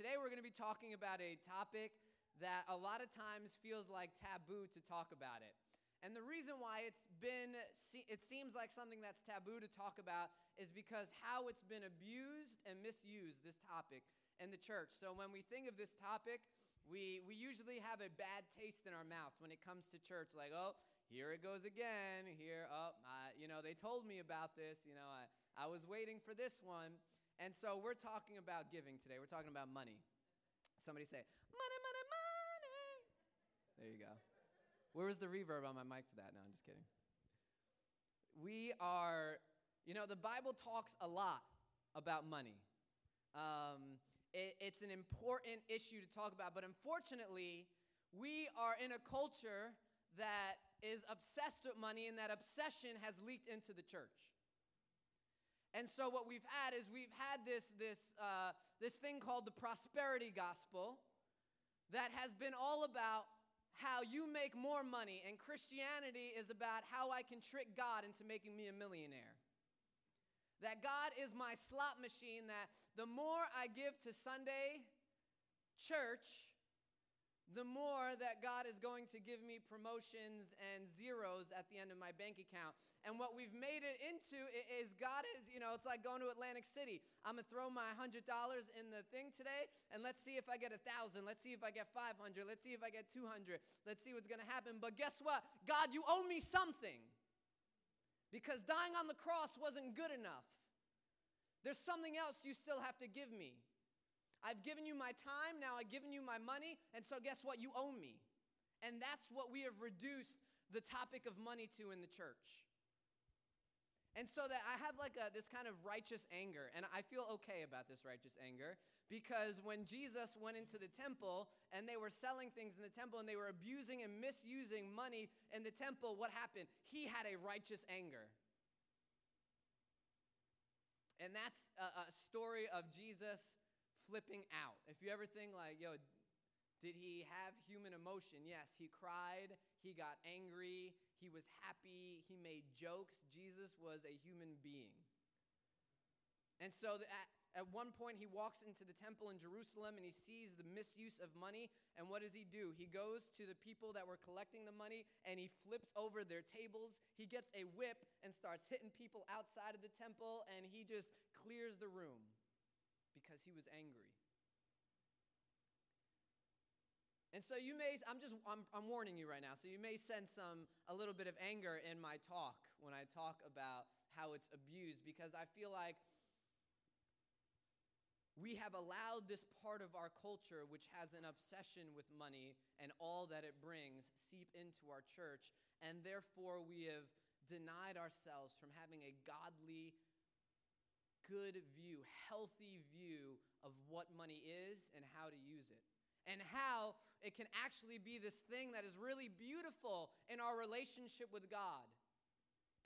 today we're going to be talking about a topic that a lot of times feels like taboo to talk about it. And the reason why it's been, it seems like something that's taboo to talk about is because how it's been abused and misused, this topic, in the church. So when we think of this topic, we, we usually have a bad taste in our mouth when it comes to church. Like, oh, here it goes again. Here, oh, uh, you know, they told me about this. You know, I, I was waiting for this one. And so we're talking about giving today. We're talking about money. Somebody say, money, money, money. There you go. Where was the reverb on my mic for that? No, I'm just kidding. We are, you know, the Bible talks a lot about money. Um, it, it's an important issue to talk about, but unfortunately, we are in a culture that is obsessed with money, and that obsession has leaked into the church. And so, what we've had is we've had this, this, uh, this thing called the prosperity gospel that has been all about how you make more money, and Christianity is about how I can trick God into making me a millionaire. That God is my slot machine, that the more I give to Sunday church, the more that God is going to give me promotions and zeros at the end of my bank account. And what we've made it into is God is, you know, it's like going to Atlantic City. I'm going to throw my $100 in the thing today, and let's see if I get a 1000 Let's see if I get 500 Let's see if I get 200 Let's see what's going to happen. But guess what? God, you owe me something. Because dying on the cross wasn't good enough. There's something else you still have to give me. I've given you my time, now I've given you my money, and so guess what? You owe me. And that's what we have reduced the topic of money to in the church. And so that I have like a, this kind of righteous anger, and I feel okay about this righteous anger because when Jesus went into the temple and they were selling things in the temple and they were abusing and misusing money in the temple, what happened? He had a righteous anger. And that's a, a story of Jesus flipping out. If you ever think like, yo, did he have human emotion? Yes, he cried, he got angry, he was happy, he made jokes. Jesus was a human being. And so at, at one point, he walks into the temple in Jerusalem and he sees the misuse of money. And what does he do? He goes to the people that were collecting the money and he flips over their tables. He gets a whip and starts hitting people outside of the temple and he just clears the room because he was angry. And so you may, I'm just, I'm, I'm warning you right now. So you may sense some, a little bit of anger in my talk when I talk about how it's abused because I feel like we have allowed this part of our culture, which has an obsession with money and all that it brings, seep into our church. And therefore, we have denied ourselves from having a godly, good view, healthy view of what money is and how to use it and how it can actually be this thing that is really beautiful in our relationship with God.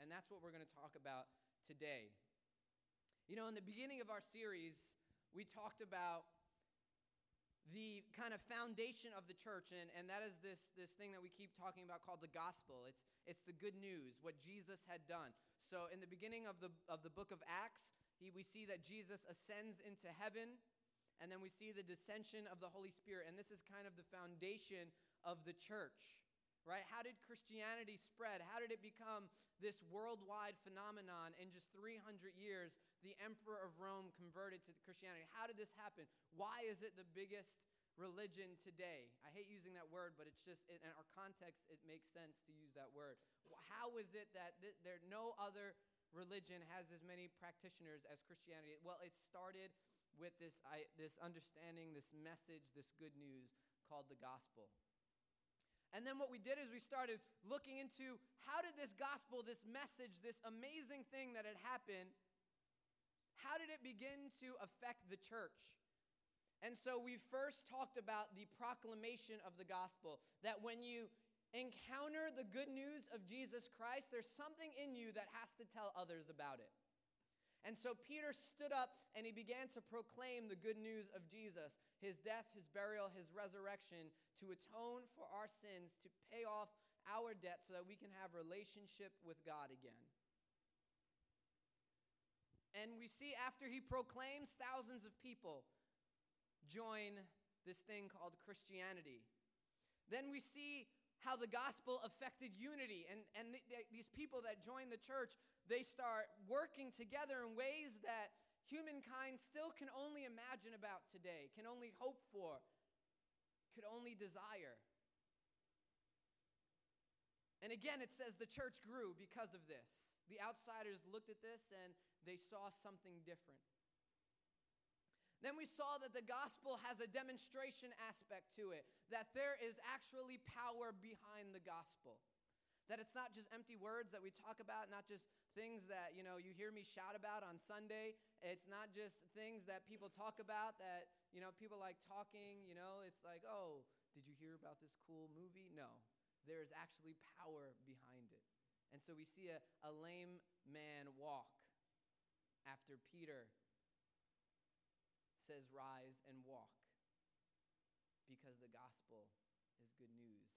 And that's what we're going to talk about today. You know, in the beginning of our series, we talked about the kind of foundation of the church, and, and that is this, this thing that we keep talking about called the gospel. It's, it's the good news, what Jesus had done. So, in the beginning of the, of the book of Acts, he, we see that Jesus ascends into heaven and then we see the dissension of the Holy Spirit. And this is kind of the foundation of the church, right? How did Christianity spread? How did it become this worldwide phenomenon? In just 300 years, the emperor of Rome converted to Christianity. How did this happen? Why is it the biggest religion today? I hate using that word, but it's just, in our context, it makes sense to use that word. How is it that th- there no other religion has as many practitioners as Christianity? Well, it started with this, I, this understanding, this message, this good news called the gospel. And then what we did is we started looking into how did this gospel, this message, this amazing thing that had happened, how did it begin to affect the church? And so we first talked about the proclamation of the gospel that when you encounter the good news of Jesus Christ, there's something in you that has to tell others about it. And so Peter stood up and he began to proclaim the good news of Jesus his death, his burial, his resurrection to atone for our sins, to pay off our debt so that we can have relationship with God again. And we see after he proclaims, thousands of people join this thing called Christianity. Then we see how the gospel affected unity. And, and th- th- these people that join the church, they start working together in ways that humankind still can only imagine about today, can only hope for, could only desire. And again, it says the church grew because of this. The outsiders looked at this and they saw something different. Then we saw that the gospel has a demonstration aspect to it, that there is actually power behind the gospel. That it's not just empty words that we talk about, not just things that, you know, you hear me shout about on Sunday. It's not just things that people talk about that, you know, people like talking, you know, it's like, "Oh, did you hear about this cool movie?" No. There is actually power behind it. And so we see a, a lame man walk after Peter says, Rise and walk, because the gospel is good news.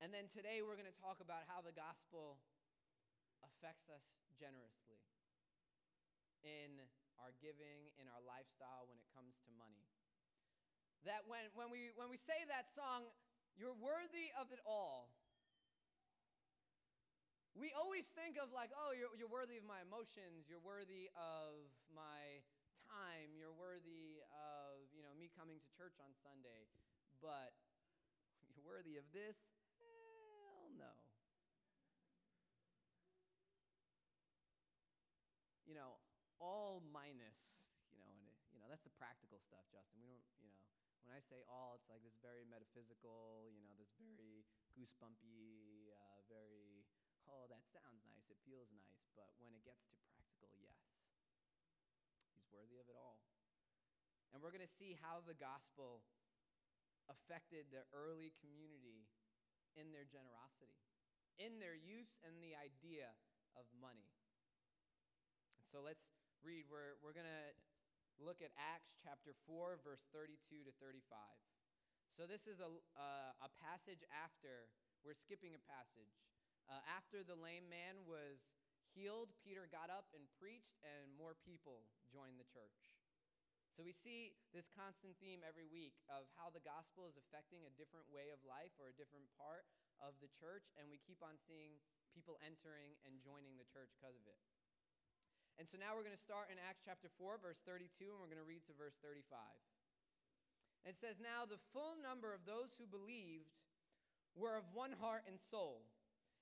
And then today we're going to talk about how the gospel affects us generously in our giving, in our lifestyle when it comes to money. That when, when, we, when we say that song, you're worthy of it all, we always think of like, oh, you're, you're worthy of my emotions, you're worthy of my time, you're worthy of, you know, me coming to church on Sunday, but you're worthy of this? Hell no. You know, all minus, you know, and it, you know, that's the practical stuff, Justin. We don't, you know, when I say all, it's like this very metaphysical, you know, this very goosebumpy, uh, very oh, that sounds nice, it feels nice, but when it gets to practical, yes. He's worthy of it all. And we're going to see how the gospel affected the early community in their generosity, in their use and the idea of money. And so let's read. We're, we're going to look at Acts chapter 4, verse 32 to 35. So this is a, uh, a passage after, we're skipping a passage uh, after the lame man was healed, Peter got up and preached, and more people joined the church. So we see this constant theme every week of how the gospel is affecting a different way of life or a different part of the church, and we keep on seeing people entering and joining the church because of it. And so now we're going to start in Acts chapter 4, verse 32, and we're going to read to verse 35. And it says, Now the full number of those who believed were of one heart and soul.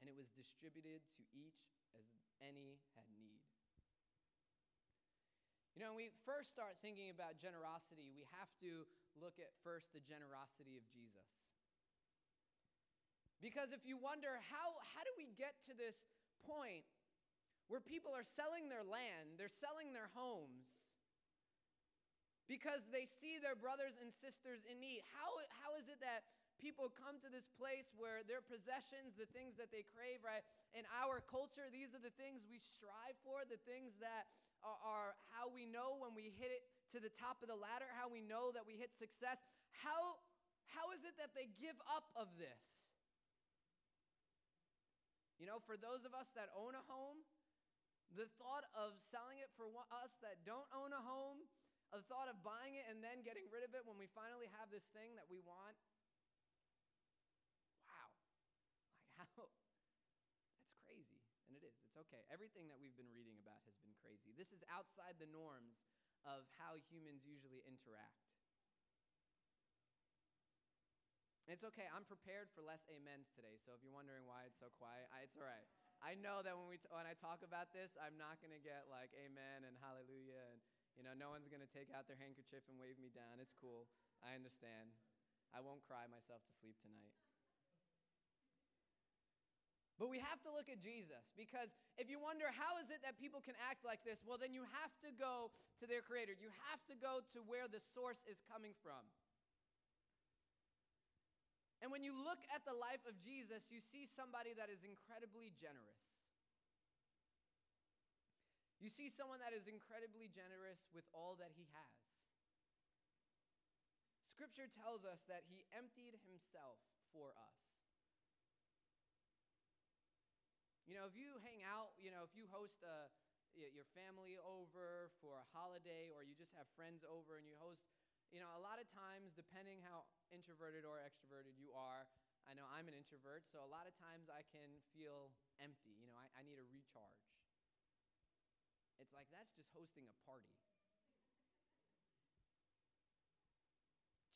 And it was distributed to each as any had need. You know, when we first start thinking about generosity, we have to look at first the generosity of Jesus. Because if you wonder, how, how do we get to this point where people are selling their land, they're selling their homes, because they see their brothers and sisters in need? How, how is it that people come to this place where their possessions, the things that they crave, right? In our culture, these are the things we strive for, the things that are, are how we know when we hit it to the top of the ladder, how we know that we hit success. How, how is it that they give up of this? You know, for those of us that own a home, the thought of selling it for us that don't own a home, the thought of buying it and then getting rid of it when we finally have this thing that we want, That's crazy. And it is. It's okay. Everything that we've been reading about has been crazy. This is outside the norms of how humans usually interact. It's okay. I'm prepared for less amens today. So if you're wondering why it's so quiet, I, it's all right. I know that when we t- when I talk about this, I'm not going to get like amen and hallelujah and you know, no one's going to take out their handkerchief and wave me down. It's cool. I understand. I won't cry myself to sleep tonight. But we have to look at Jesus because if you wonder how is it that people can act like this, well, then you have to go to their creator. You have to go to where the source is coming from. And when you look at the life of Jesus, you see somebody that is incredibly generous. You see someone that is incredibly generous with all that he has. Scripture tells us that he emptied himself for us. You know, if you hang out, you know, if you host uh, a, your family over for a holiday or you just have friends over and you host, you know, a lot of times, depending how introverted or extroverted you are, I know I'm an introvert, so a lot of times I can feel empty. You know, I, I need a recharge. It's like that's just hosting a party.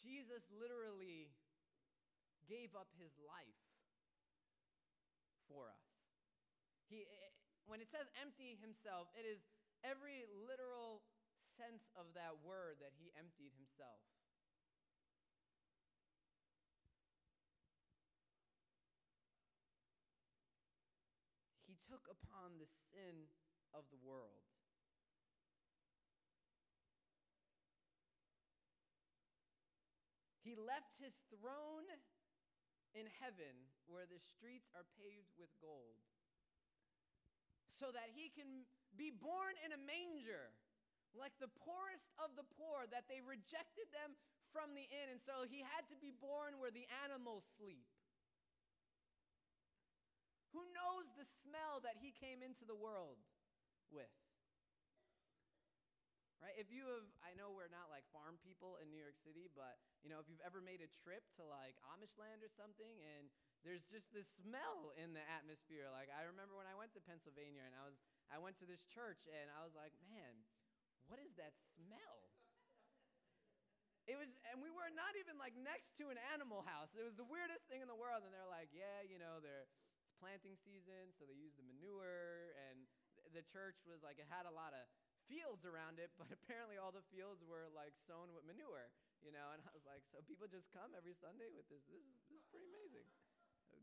Jesus literally gave up his life for us. He, eh, eh, when it says empty himself, it is every literal sense of that word that he emptied himself. He took upon the sin of the world. He left his throne in heaven where the streets are paved with gold so that he can be born in a manger, like the poorest of the poor, that they rejected them from the inn. And so he had to be born where the animals sleep. Who knows the smell that he came into the world with? Right? If you have, I know we're not like farm people in New York City, but you know, if you've ever made a trip to like Amish land or something and there's just this smell in the atmosphere. Like I remember when I went to Pennsylvania and I was I went to this church and I was like, man, what is that smell? It was, and we were not even like next to an animal house. It was the weirdest thing in the world. And they're like, yeah, you know, they're it's planting season, so they use the manure. And the church was like, it had a lot of fields around it, but apparently all the fields were like sown with manure, you know. And I was like, so people just come every Sunday with this. This is, this is pretty amazing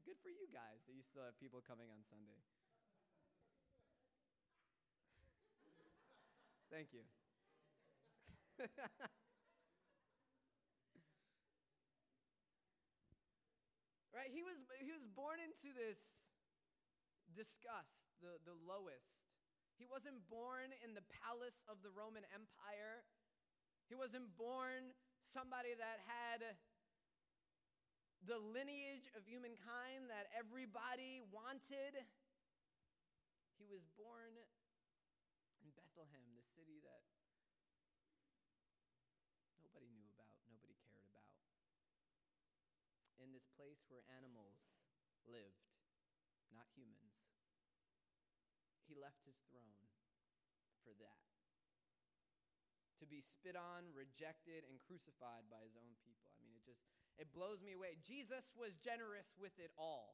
good for you guys that you still have people coming on Sunday. Thank you. right? He was, he was born into this disgust, the, the lowest. He wasn't born in the palace of the Roman Empire. He wasn't born somebody that had the lineage of humankind that everybody wanted. He was born in Bethlehem, the city that nobody knew about, nobody cared about. In this place where animals lived, not humans. He left his throne for that. To be spit on, rejected, and crucified by his own people. I mean, just it blows me away. Jesus was generous with it all.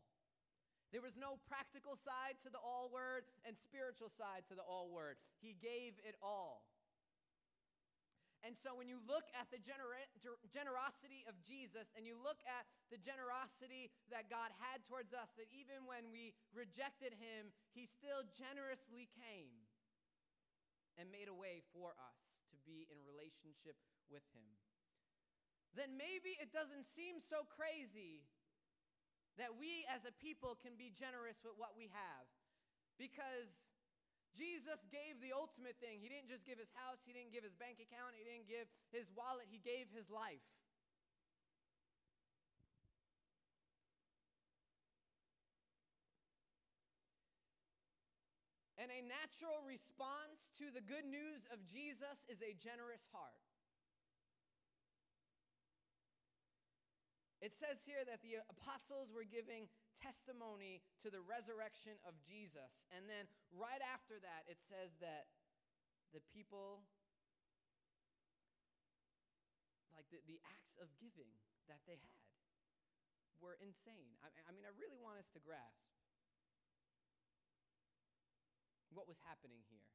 There was no practical side to the all word and spiritual side to the all word. He gave it all. And so when you look at the gener- generosity of Jesus and you look at the generosity that God had towards us, that even when we rejected him, he still generously came and made a way for us to be in relationship with him then maybe it doesn't seem so crazy that we as a people can be generous with what we have. Because Jesus gave the ultimate thing. He didn't just give his house, he didn't give his bank account, he didn't give his wallet, he gave his life. And a natural response to the good news of Jesus is a generous heart. It says here that the apostles were giving testimony to the resurrection of Jesus. And then right after that, it says that the people, like the, the acts of giving that they had, were insane. I, I mean, I really want us to grasp what was happening here.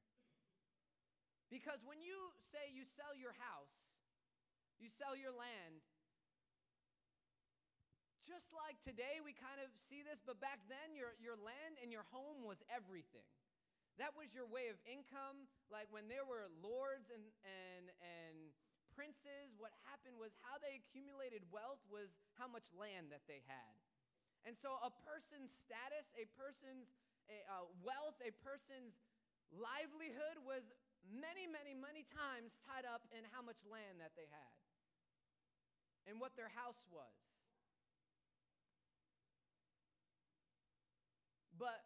Because when you say you sell your house, you sell your land, just like today we kind of see this, but back then your, your land and your home was everything. That was your way of income. Like when there were lords and, and, and princes, what happened was how they accumulated wealth was how much land that they had. And so a person's status, a person's uh, wealth, a person's livelihood was many, many, many times tied up in how much land that they had and what their house was. But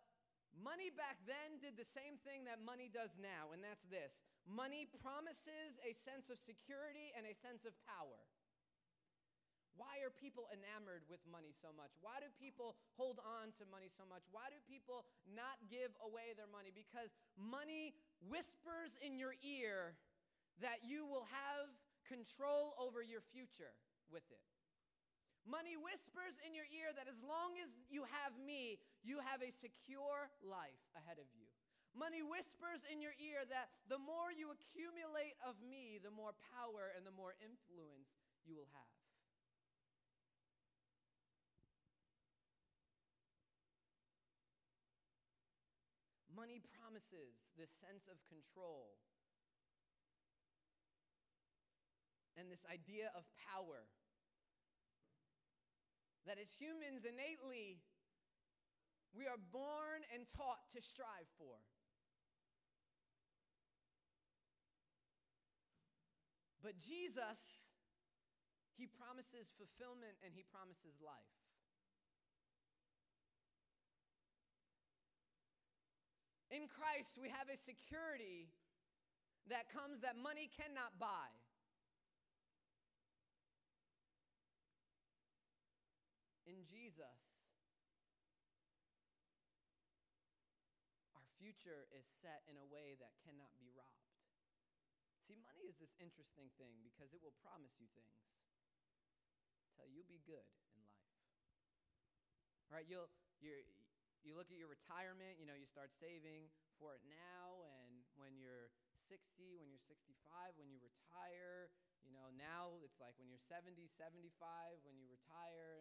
money back then did the same thing that money does now, and that's this money promises a sense of security and a sense of power. Why are people enamored with money so much? Why do people hold on to money so much? Why do people not give away their money? Because money whispers in your ear that you will have control over your future with it. Money whispers in your ear that as long as you have me, you have a secure life ahead of you. Money whispers in your ear that the more you accumulate of me, the more power and the more influence you will have. Money promises this sense of control and this idea of power that as humans innately we are born and taught to strive for. But Jesus, he promises fulfillment and he promises life. In Christ, we have a security that comes that money cannot buy. in Jesus, our future is set in a way that cannot be robbed. See, money is this interesting thing because it will promise you things. Tell you you'll be good in life. Right? You'll you you look at your retirement, you know, you start saving for it now and when you're 60, when you're 65, when you retire, you know, now it's like when you're 70, 75, when you retire,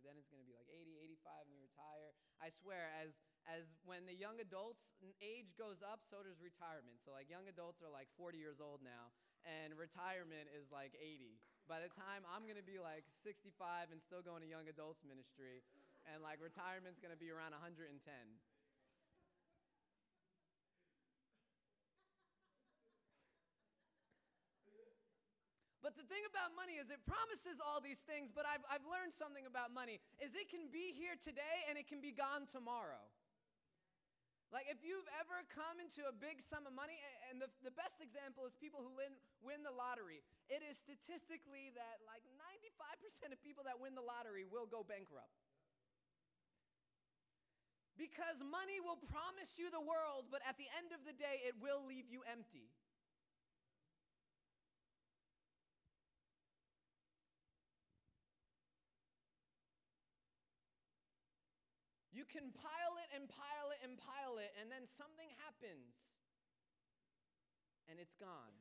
like then it's going to be like 80, 85 when you retire. I swear, as as when the young adults age goes up, so does retirement. So like young adults are like 40 years old now, and retirement is like 80. By the time I'm going to be like 65 and still going to young adults ministry, and like retirement's going to be around 110. But the thing about money is it promises all these things, but I've, I've learned something about money is it can be here today and it can be gone tomorrow. Like if you've ever come into a big sum of money, and the, the best example is people who win, win the lottery. It is statistically that like 95% of people that win the lottery will go bankrupt. Because money will promise you the world, but at the end of the day, it will leave you empty. You can pile it and pile it and pile it, and then something happens and it's gone.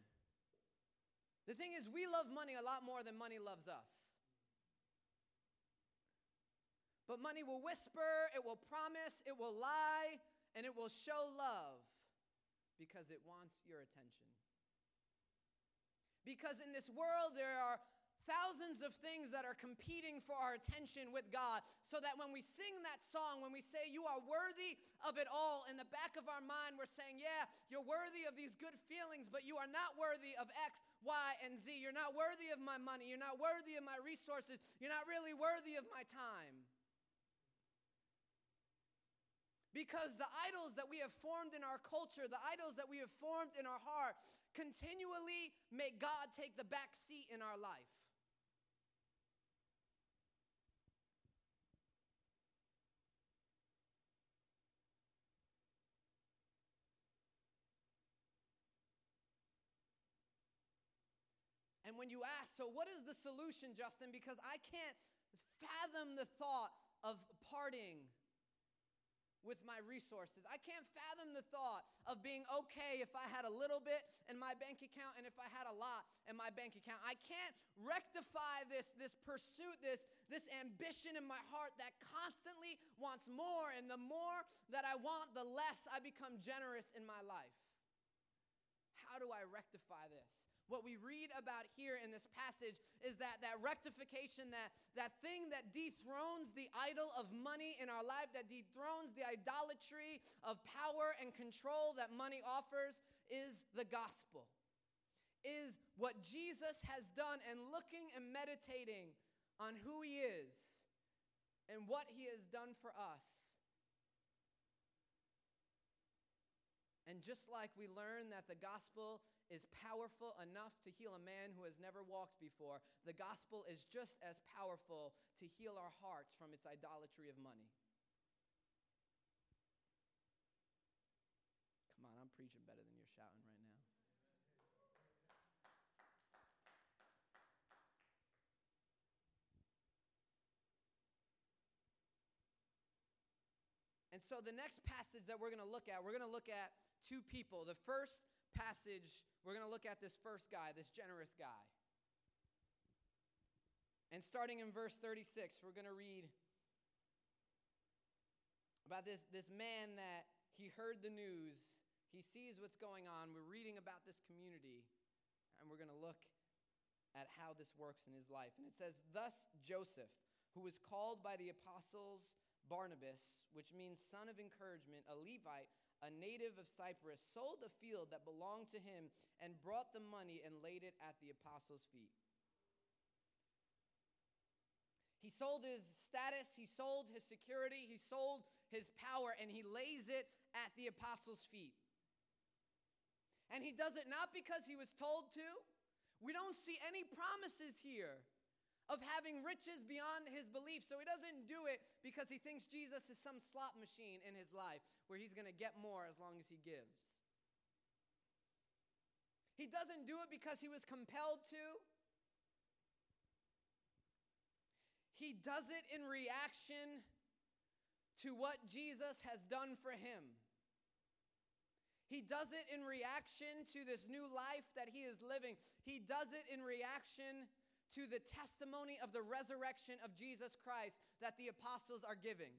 The thing is, we love money a lot more than money loves us. But money will whisper, it will promise, it will lie, and it will show love because it wants your attention. Because in this world, there are thousands of things that are competing for our attention with God, so that when we sing that song, when we say, You are worthy of it all, in the back of our mind, we're saying, Yeah, you're worthy of these good feelings, but you are not worthy of X, Y, and Z. You're not worthy of my money. You're not worthy of my resources. You're not really worthy of my time. Because the idols that we have formed in our culture, the idols that we have formed in our heart, continually make God take the back seat in our life. And when you ask, so what is the solution, Justin? Because I can't fathom the thought of parting with my resources. I can't fathom the thought of being okay if I had a little bit in my bank account and if I had a lot in my bank account. I can't rectify this, this pursuit, this, this ambition in my heart that constantly wants more. And the more that I want, the less I become generous in my life. How do I rectify this? What we read about here in this passage is that that rectification, that, that thing that dethrones the idol of money in our life, that dethrones the idolatry of power and control that money offers, is the gospel. Is what Jesus has done and looking and meditating on who he is and what he has done for us. And just like we learn that the gospel is powerful enough to heal a man who has never walked before, the gospel is just as powerful to heal our hearts from its idolatry of money. Come on, I'm preaching better than you're shouting right now. And so the next passage that we're going to look at, we're going to look at two people. The first passage, we're going to look at this first guy, this generous guy. And starting in verse 36, we're going to read about this, this man that he heard the news. He sees what's going on. We're reading about this community, and we're going to look at how this works in his life. And it says, Thus Joseph, who was called by the apostles Barnabas, which means son of encouragement, a Levite, a native of Cyprus, sold a field that belonged to him and brought the money and laid it at the apostles' feet. He sold his status, he sold his security, he sold his power, and he lays it at the apostles' feet. And he does it not because he was told to. We don't see any promises here of having riches beyond his belief. So he doesn't do it because he thinks Jesus is some slot machine in his life where he's going to get more as long as he gives. He doesn't do it because he was compelled to. He does it in reaction to what Jesus has done for him. He does it in reaction to this new life that he is living. He does it in reaction to the testimony of the resurrection of Jesus Christ that the apostles are giving.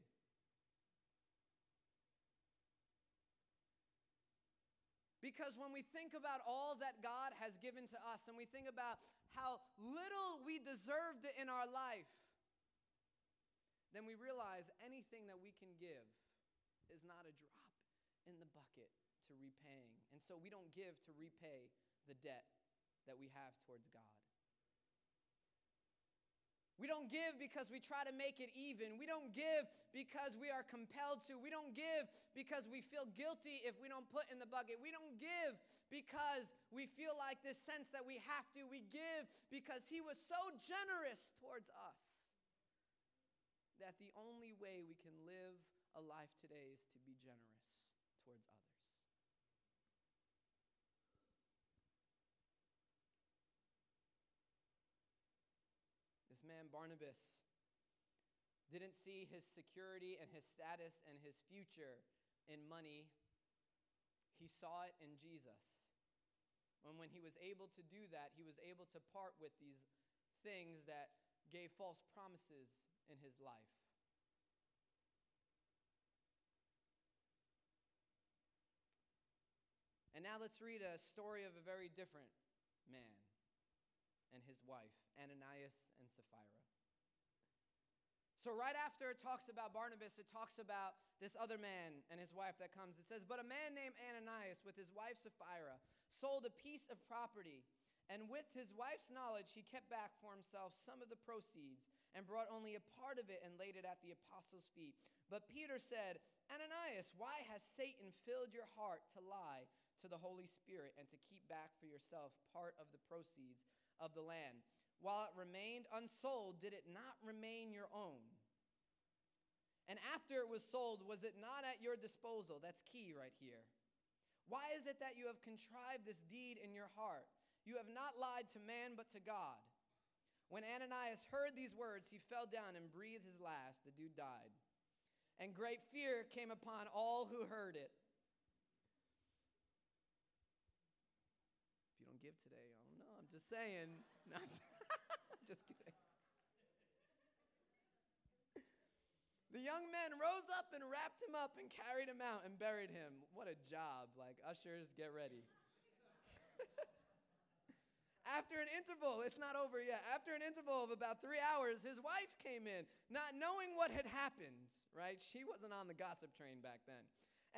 Because when we think about all that God has given to us and we think about how little we deserved in our life, then we realize anything that we can give is not a drop in the bucket to repaying. And so we don't give to repay the debt that we have towards God. We don't give because we try to make it even. We don't give because we are compelled to. We don't give because we feel guilty if we don't put in the bucket. We don't give because we feel like this sense that we have to. We give because He was so generous towards us that the only way we can live a life today is to be generous towards others. Barnabas, didn't see his security and his status and his future in money, he saw it in Jesus. And when he was able to do that, he was able to part with these things that gave false promises in his life. And now let's read a story of a very different man and his wife, Ananias and Sapphira. So, right after it talks about Barnabas, it talks about this other man and his wife that comes. It says, But a man named Ananias, with his wife Sapphira, sold a piece of property. And with his wife's knowledge, he kept back for himself some of the proceeds and brought only a part of it and laid it at the apostles' feet. But Peter said, Ananias, why has Satan filled your heart to lie to the Holy Spirit and to keep back for yourself part of the proceeds of the land. While it remained unsold, did it not remain your own? And after it was sold, was it not at your disposal? That's key right here. Why is it that you have contrived this deed in your heart? You have not lied to man, but to God. When Ananias heard these words, he fell down and breathed his last. The dude died. and great fear came upon all who heard it. If you don't give today, I don't know. I'm just saying. Not just kidding. The young men rose up and wrapped him up and carried him out and buried him. What a job. Like, ushers, get ready. After an interval, it's not over yet. After an interval of about three hours, his wife came in, not knowing what had happened, right? She wasn't on the gossip train back then.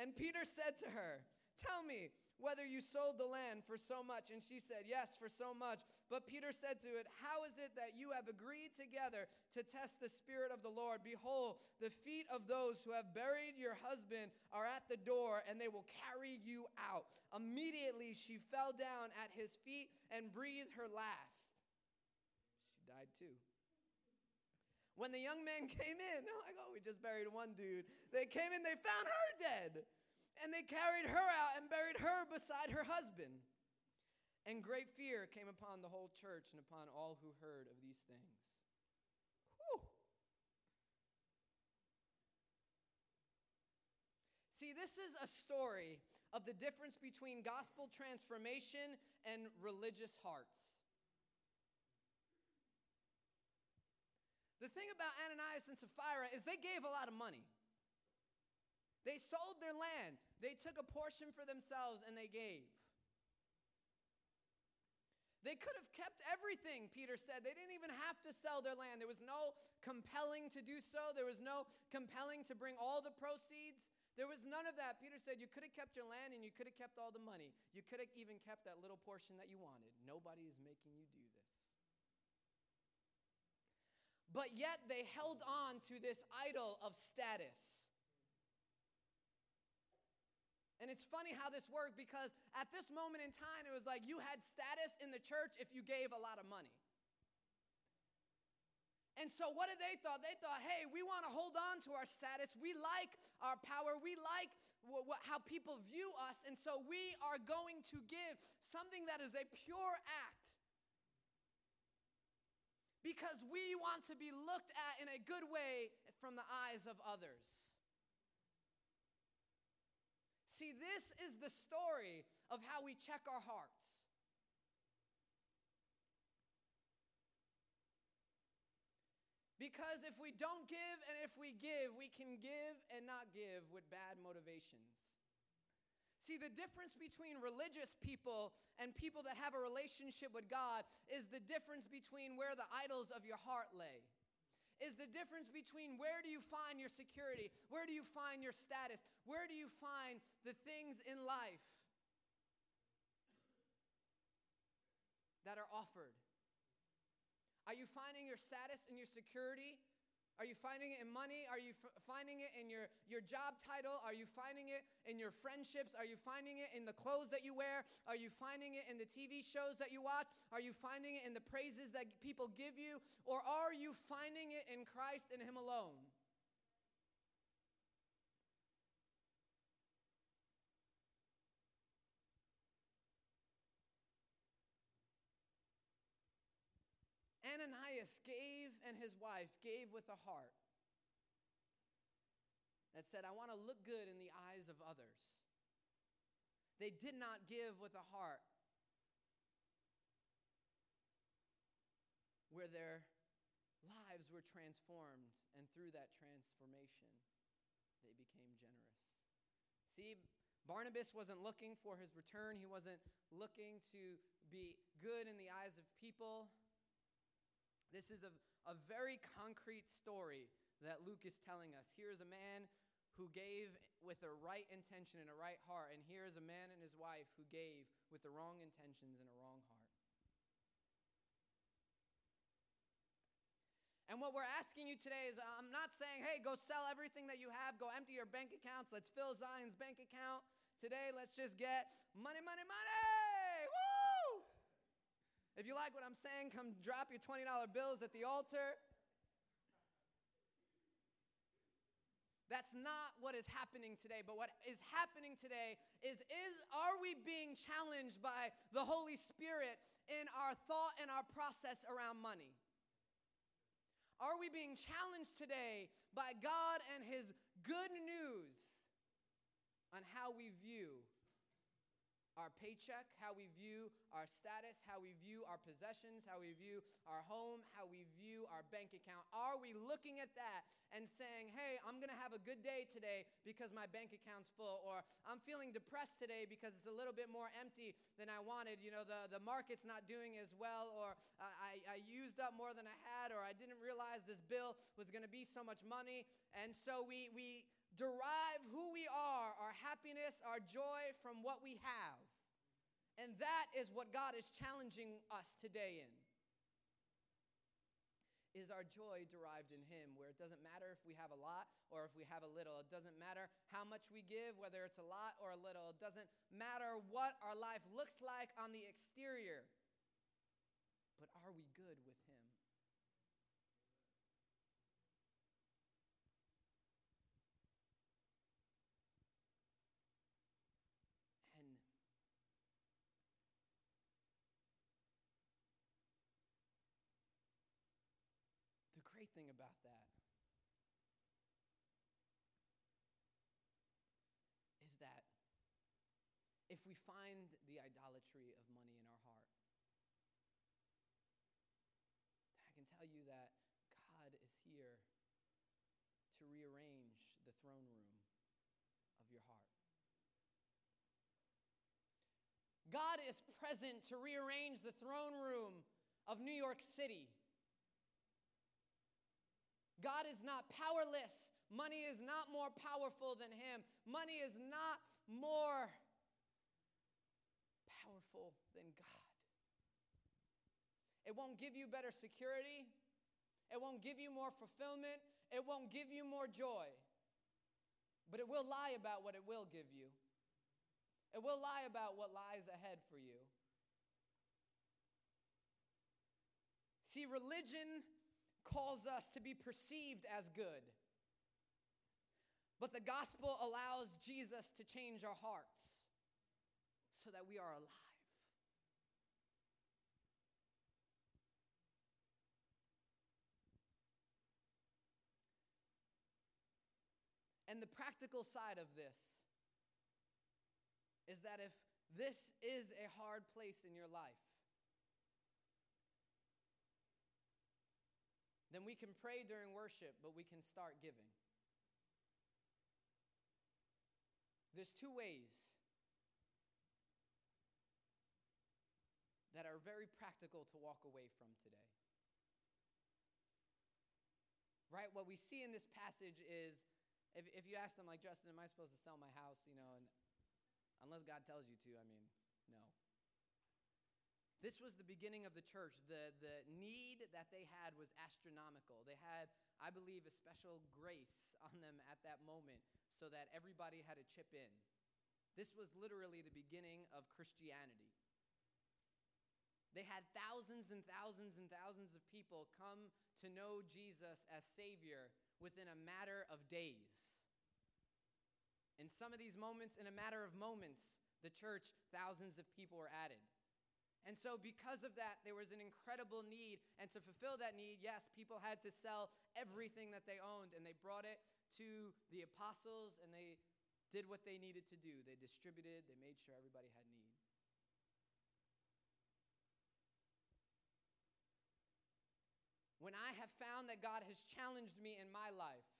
And Peter said to her, Tell me, whether you sold the land for so much. And she said, Yes, for so much. But Peter said to it, How is it that you have agreed together to test the Spirit of the Lord? Behold, the feet of those who have buried your husband are at the door, and they will carry you out. Immediately she fell down at his feet and breathed her last. She died too. When the young men came in, they're like, oh, we just buried one dude. They came in, they found her dead. And they carried her out and buried her beside her husband. And great fear came upon the whole church and upon all who heard of these things. Whew. See, this is a story of the difference between gospel transformation and religious hearts. The thing about Ananias and Sapphira is they gave a lot of money. They sold their land. They took a portion for themselves and they gave. They could have kept everything, Peter said. They didn't even have to sell their land. There was no compelling to do so. There was no compelling to bring all the proceeds. There was none of that. Peter said you could have kept your land and you could have kept all the money. You could have even kept that little portion that you wanted. Nobody is making you do this. But yet they held on to this idol of status. And it's funny how this worked because at this moment in time, it was like you had status in the church if you gave a lot of money. And so, what did they thought? They thought, hey, we want to hold on to our status. We like our power. We like wh- wh- how people view us. And so, we are going to give something that is a pure act because we want to be looked at in a good way from the eyes of others. See, this is the story of how we check our hearts. Because if we don't give and if we give, we can give and not give with bad motivations. See, the difference between religious people and people that have a relationship with God is the difference between where the idols of your heart lay is the difference between where do you find your security, where do you find your status, where do you find the things in life that are offered. Are you finding your status and your security are you finding it in money? Are you f- finding it in your, your job title? Are you finding it in your friendships? Are you finding it in the clothes that you wear? Are you finding it in the TV shows that you watch? Are you finding it in the praises that people give you? Or are you finding it in Christ and Him alone? Ananias gave and his wife gave with a heart that said, I want to look good in the eyes of others. They did not give with a heart where their lives were transformed, and through that transformation, they became generous. See, Barnabas wasn't looking for his return, he wasn't looking to be good in the eyes of people. This is a, a very concrete story that Luke is telling us. Here is a man who gave with a right intention and a right heart, and here is a man and his wife who gave with the wrong intentions and a wrong heart. And what we're asking you today is I'm not saying, hey, go sell everything that you have, go empty your bank accounts, let's fill Zion's bank account. Today, let's just get money, money, money! If you like what I'm saying, come drop your $20 bills at the altar. That's not what is happening today. But what is happening today is, is are we being challenged by the Holy Spirit in our thought and our process around money? Are we being challenged today by God and His good news on how we view our paycheck, how we view our status, how we view our possessions, how we view our home, how we view our bank account. Are we looking at that and saying, hey, I'm going to have a good day today because my bank account's full, or I'm feeling depressed today because it's a little bit more empty than I wanted? You know, the, the market's not doing as well, or I, I used up more than I had, or I didn't realize this bill was going to be so much money. And so we, we, derive who we are, our happiness, our joy from what we have. And that is what God is challenging us today in. Is our joy derived in Him, where it doesn't matter if we have a lot or if we have a little. It doesn't matter how much we give, whether it's a lot or a little. It doesn't matter what our life looks like on the exterior. But are we good with Him? great thing about that is that if we find the idolatry of money in our heart, I can tell you that God is here to rearrange the throne room of your heart. God is present to rearrange the throne room of New York City. God is not powerless. Money is not more powerful than Him. Money is not more powerful than God. It won't give you better security. It won't give you more fulfillment. It won't give you more joy. But it will lie about what it will give you. It will lie about what lies ahead for you. See, religion calls us to be perceived as good. But the gospel allows Jesus to change our hearts so that we are alive. And the practical side of this is that if this is a hard place in your life, then we can pray during worship, but we can start giving. There's two ways that are very practical to walk away from today. Right? What we see in this passage is if, if you ask them, like, Justin, am I supposed to sell my house? You know, and unless God tells you to, I mean. This was the beginning of the church. The, the need that they had was astronomical. They had, I believe, a special grace on them at that moment so that everybody had to chip in. This was literally the beginning of Christianity. They had thousands and thousands and thousands of people come to know Jesus as Savior within a matter of days. In some of these moments, in a matter of moments, the church, thousands of people were added. And so, because of that, there was an incredible need. And to fulfill that need, yes, people had to sell everything that they owned, and they brought it to the apostles, and they did what they needed to do. They distributed, they made sure everybody had need. When I have found that God has challenged me in my life,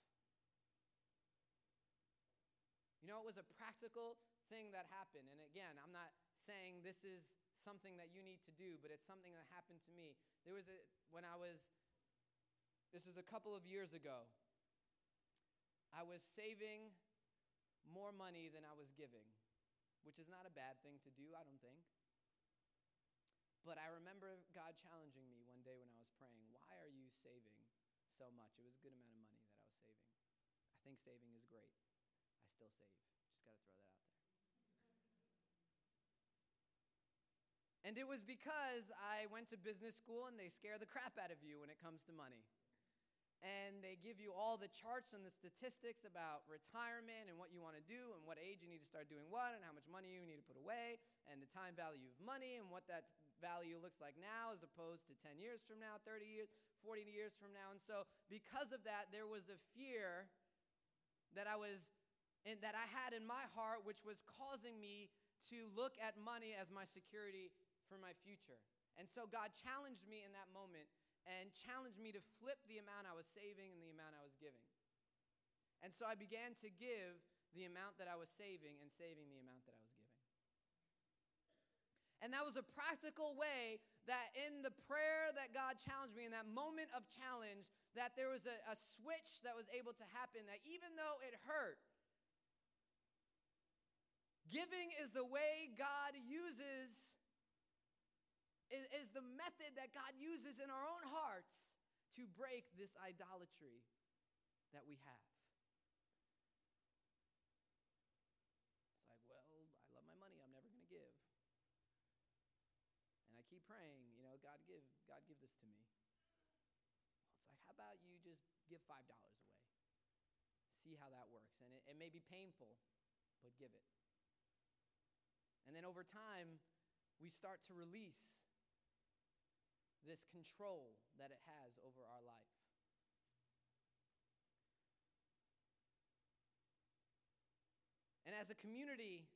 you know, it was a practical thing that happened. And again, I'm not saying this is something that you need to do, but it's something that happened to me. There was a, when I was, this was a couple of years ago, I was saving more money than I was giving, which is not a bad thing to do, I don't think. But I remember God challenging me one day when I was praying, Why are you saving so much? It was a good amount of money that I was saving. I think saving is great. I still save. Just got to throw that out. And it was because I went to business school and they scare the crap out of you when it comes to money. And they give you all the charts and the statistics about retirement and what you want to do and what age you need to start doing what and how much money you need to put away and the time value of money and what that value looks like now as opposed to 10 years from now, 30 years, 40 years from now. And so, because of that, there was a fear that I was that I had in my heart, which was causing me to look at money as my security for my future. And so God challenged me in that moment and challenged me to flip the amount I was saving and the amount I was giving. And so I began to give the amount that I was saving and saving the amount that I was giving. And that was a practical way that in the prayer that God challenged me, in that moment of challenge, that there was a, a switch that was able to happen, that even though it hurt, giving is the way God uses is, is the method that God uses in our own hearts to break this idolatry that we have. It's like, well, I love my money, I'm never going to give. And I keep praying, you know, God give, God give this to me. Well, it's like, how about you just give $5 away? See how that works. And it, it may be painful, but give it. And then over time, we start to release this control that it has over our life. And as a community,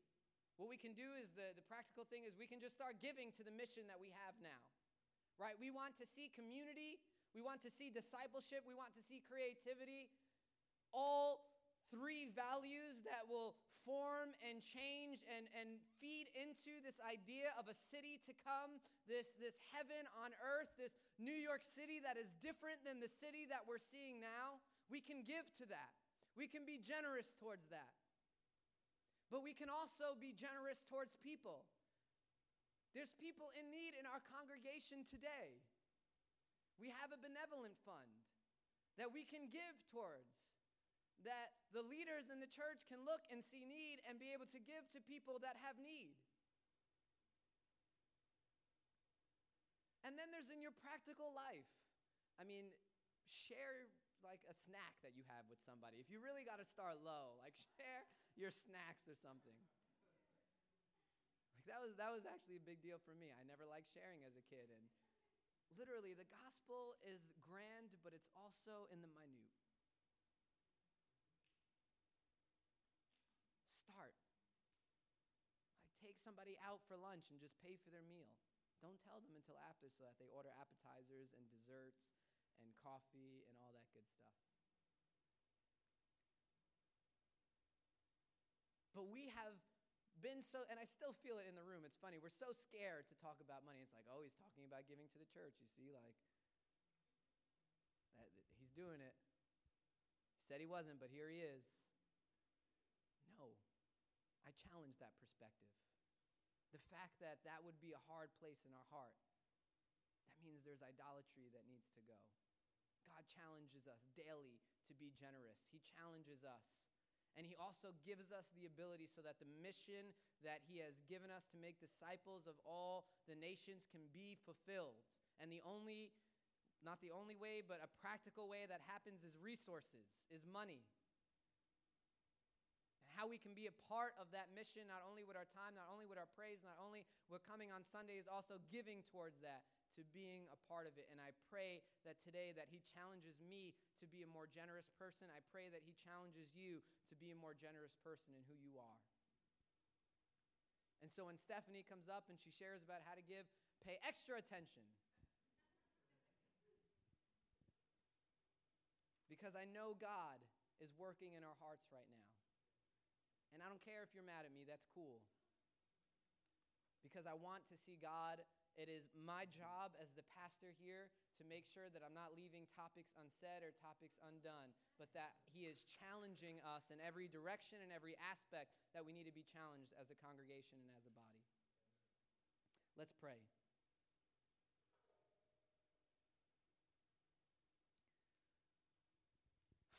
what we can do is the, the practical thing is we can just start giving to the mission that we have now. Right? We want to see community, we want to see discipleship, we want to see creativity, all three values that will form and change and, and feed into this idea of a city to come, this, this heaven on earth, this New York City that is different than the city that we're seeing now. We can give to that. We can be generous towards that. But we can also be generous towards people. There's people in need in our congregation today. We have a benevolent fund that we can give towards that the leaders in the church can look and see need and be able to give to people that have need. And then there's in your practical life. I mean, share like a snack that you have with somebody. If you really got to start low, like share your snacks or something. Like that was that was actually a big deal for me. I never liked sharing as a kid and literally the gospel is grand but it's also in the minute. take somebody out for lunch and just pay for their meal. Don't tell them until after so that they order appetizers and desserts and coffee and all that good stuff. But we have been so, and I still feel it in the room. It's funny. We're so scared to talk about money. It's like, oh, he's talking about giving to the church. You see, like, that, he's doing it. He said he wasn't, but here he is. No, I challenge that perspective. The fact that that would be a hard place in our heart, that means there's idolatry that needs to go. God challenges us daily to be generous. He challenges us. And He also gives us the ability so that the mission that He has given us to make disciples of all the nations can be fulfilled. And the only, not the only way, but a practical way that happens is resources, is money how we can be a part of that mission, not only with our time, not only with our praise, not only with coming on Sundays, also giving towards that, to being a part of it. And I pray that today that He challenges me to be a more generous person. I pray that He challenges you to be a more generous person in who you are. And so when Stephanie comes up and she shares about how to give, pay extra attention. Because I know God is working in our hearts right now. And I don't care if you're mad at me, that's cool. Because I want to see God. It is my job as the pastor here to make sure that I'm not leaving topics unsaid or topics undone, but that He is challenging us in every direction and every aspect that we need to be challenged as a congregation and as a body. Let's pray.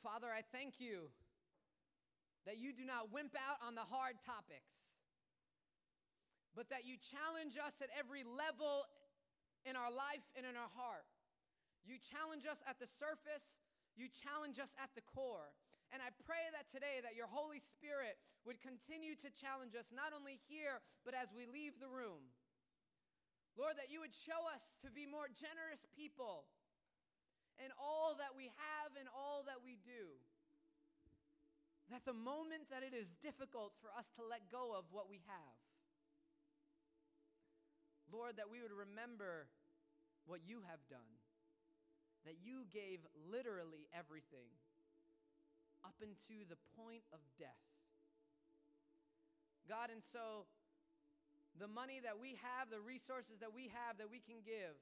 Father, I thank you that you do not wimp out on the hard topics, but that you challenge us at every level in our life and in our heart. You challenge us at the surface, you challenge us at the core. And I pray that today that your Holy Spirit would continue to challenge us not only here but as we leave the room. Lord, that you would show us to be more generous people in all that we have and all that we do. That the moment that it is difficult for us to let go of what we have, Lord, that we would remember what you have done, that you gave literally everything up into the point of death. God, and so the money that we have, the resources that we have that we can give,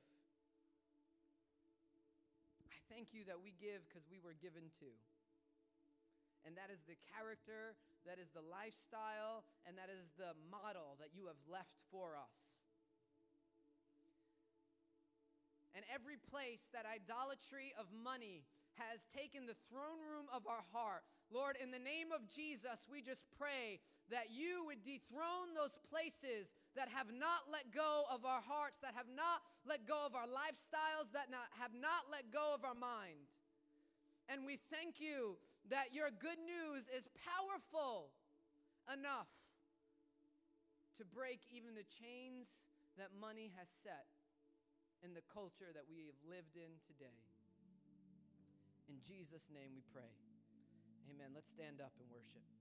I thank you that we give because we were given to. And that is the character, that is the lifestyle, and that is the model that you have left for us. And every place that idolatry of money has taken the throne room of our heart, Lord, in the name of Jesus, we just pray that you would dethrone those places that have not let go of our hearts, that have not let go of our lifestyles, that not, have not let go of our mind. And we thank you that your good news is powerful enough to break even the chains that money has set in the culture that we have lived in today. In Jesus' name we pray. Amen. Let's stand up and worship.